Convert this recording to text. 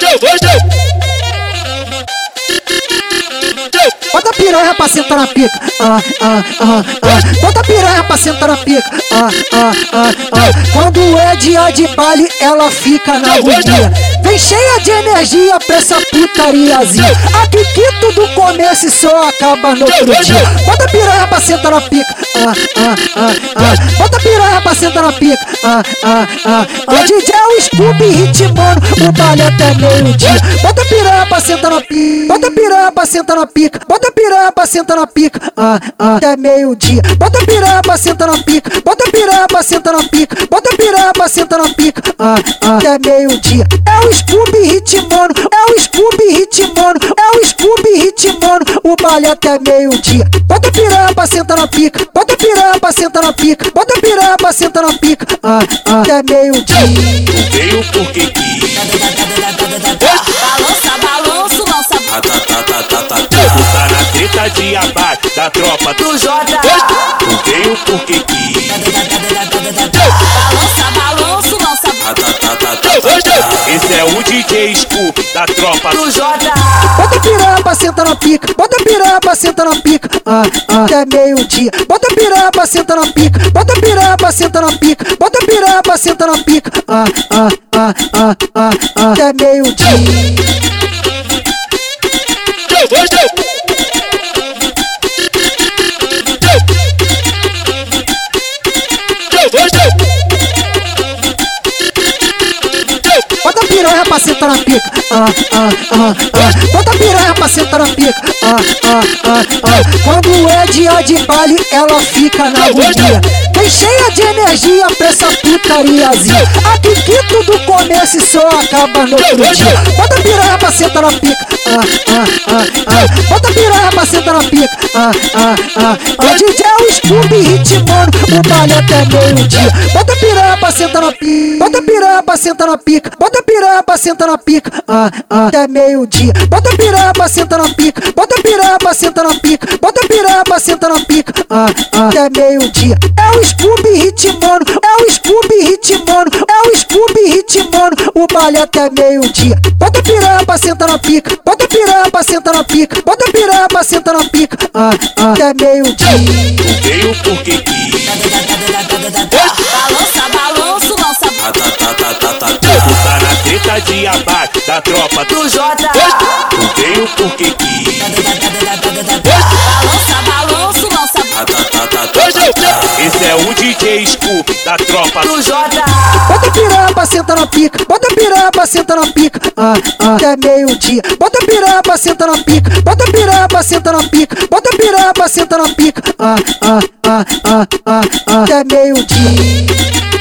Joe, Joe, Joe, Joe. Bota piranha pra sentar na pica. Ah, ah, ah, ah. Bota piranha pra sentar na pica. Ah, ah, ah, ah. Quando é dia de baile, ela fica na agonia. Vem cheia de energia pra essa putariazinha. Aqui que tudo começa e só acaba no outro dia. Bota piranha pra sentar na pica. Ah, ah, ah, ah. Bota piranha pra sentar na pica. Ah, ah, ah. ah. DJ é o Scooby ritmando o baile até meio-dia. Bota piranha pra sentar na pica. Bota piranha pra sentar na pica. Bota piranha pra sentar na pica. Ah, ah. Até meio-dia. Bota piranha pra sentar na pica. Bota piranha pra sentar na pica. Bota piranha pra sentar na pica. Ah, ah. Até meio-dia. É o Scooby ritmando. É o Scooby ritmando. É o Scooby ritmando o baile até meio-dia. Bota piranha pra sentar na pica. Bota piranha pra sentar na pica. Bota piranha pra sentar na pica. Ah, ah. Até meio-dia. Veio porque quis. Do Jota. Tu veio porque quis. Balança, balanço. Esse é o DJ Scoop da tropa do Jota. Bota piranha pra sentar na pica, bota piranha pra sentar na pica, ah, ah, até meio-dia. Bota piranha pra sentar na pica, bota piranha pra sentar na pica, bota piranha pra sentar na pica, ah, ah, ah, ah, ah, ah, até meio-dia. Pra sentar na pica. Ah, ah, ah, ah. Bota piranha pra sentar na pica. Ah, ah, ah, ah. Quando é dia de baile, ela fica na agonia. Vem cheia de energia pra essa putariazinha. Aqui que tudo começa e só acaba no outro dia. Bota piranha pra sentar na pica. Ah, ah, ah, ah. Bota piranha pra sentar na pica. Ah, ah, ah. ah. DJ é o Scooby ritmando o baile até meio-dia. Bota piranha pra sentar na pica. Bota piranha pra sentar na pica. Bota piranha pra sentar na pica. Ah, ah. Até meio-dia. Bota piranha pra sentar na pica. Bota piranha pra sentar na pica. Bota piranha pra sentar na pica. Ah, ah. Até meio-dia. É o Scooby ritmando. É o Scooby ritmando. É o Scooby ritmando o baile até meio-dia. Bota piranha pra sentar na pica. Bota piranha pra sentar na pica. Bota piranha pra sentar na pica. Ah, ah. Até meio-dia. Porque. De abate da tropa do Jota. Tu veio porque quis. Balança, balanço, lança Tá, tá, tá. Esse é o DJ Scoop da tropa do Jota. Bota piranha pra sentar na pica, bota piranha pra sentar na pica, ah, ah, até meio-dia. Bota piranha pra sentar na pica, bota piranha pra sentar na pica, bota piranha pra sentar na pica, ah, ah, ah, ah, ah, ah, até meio-dia.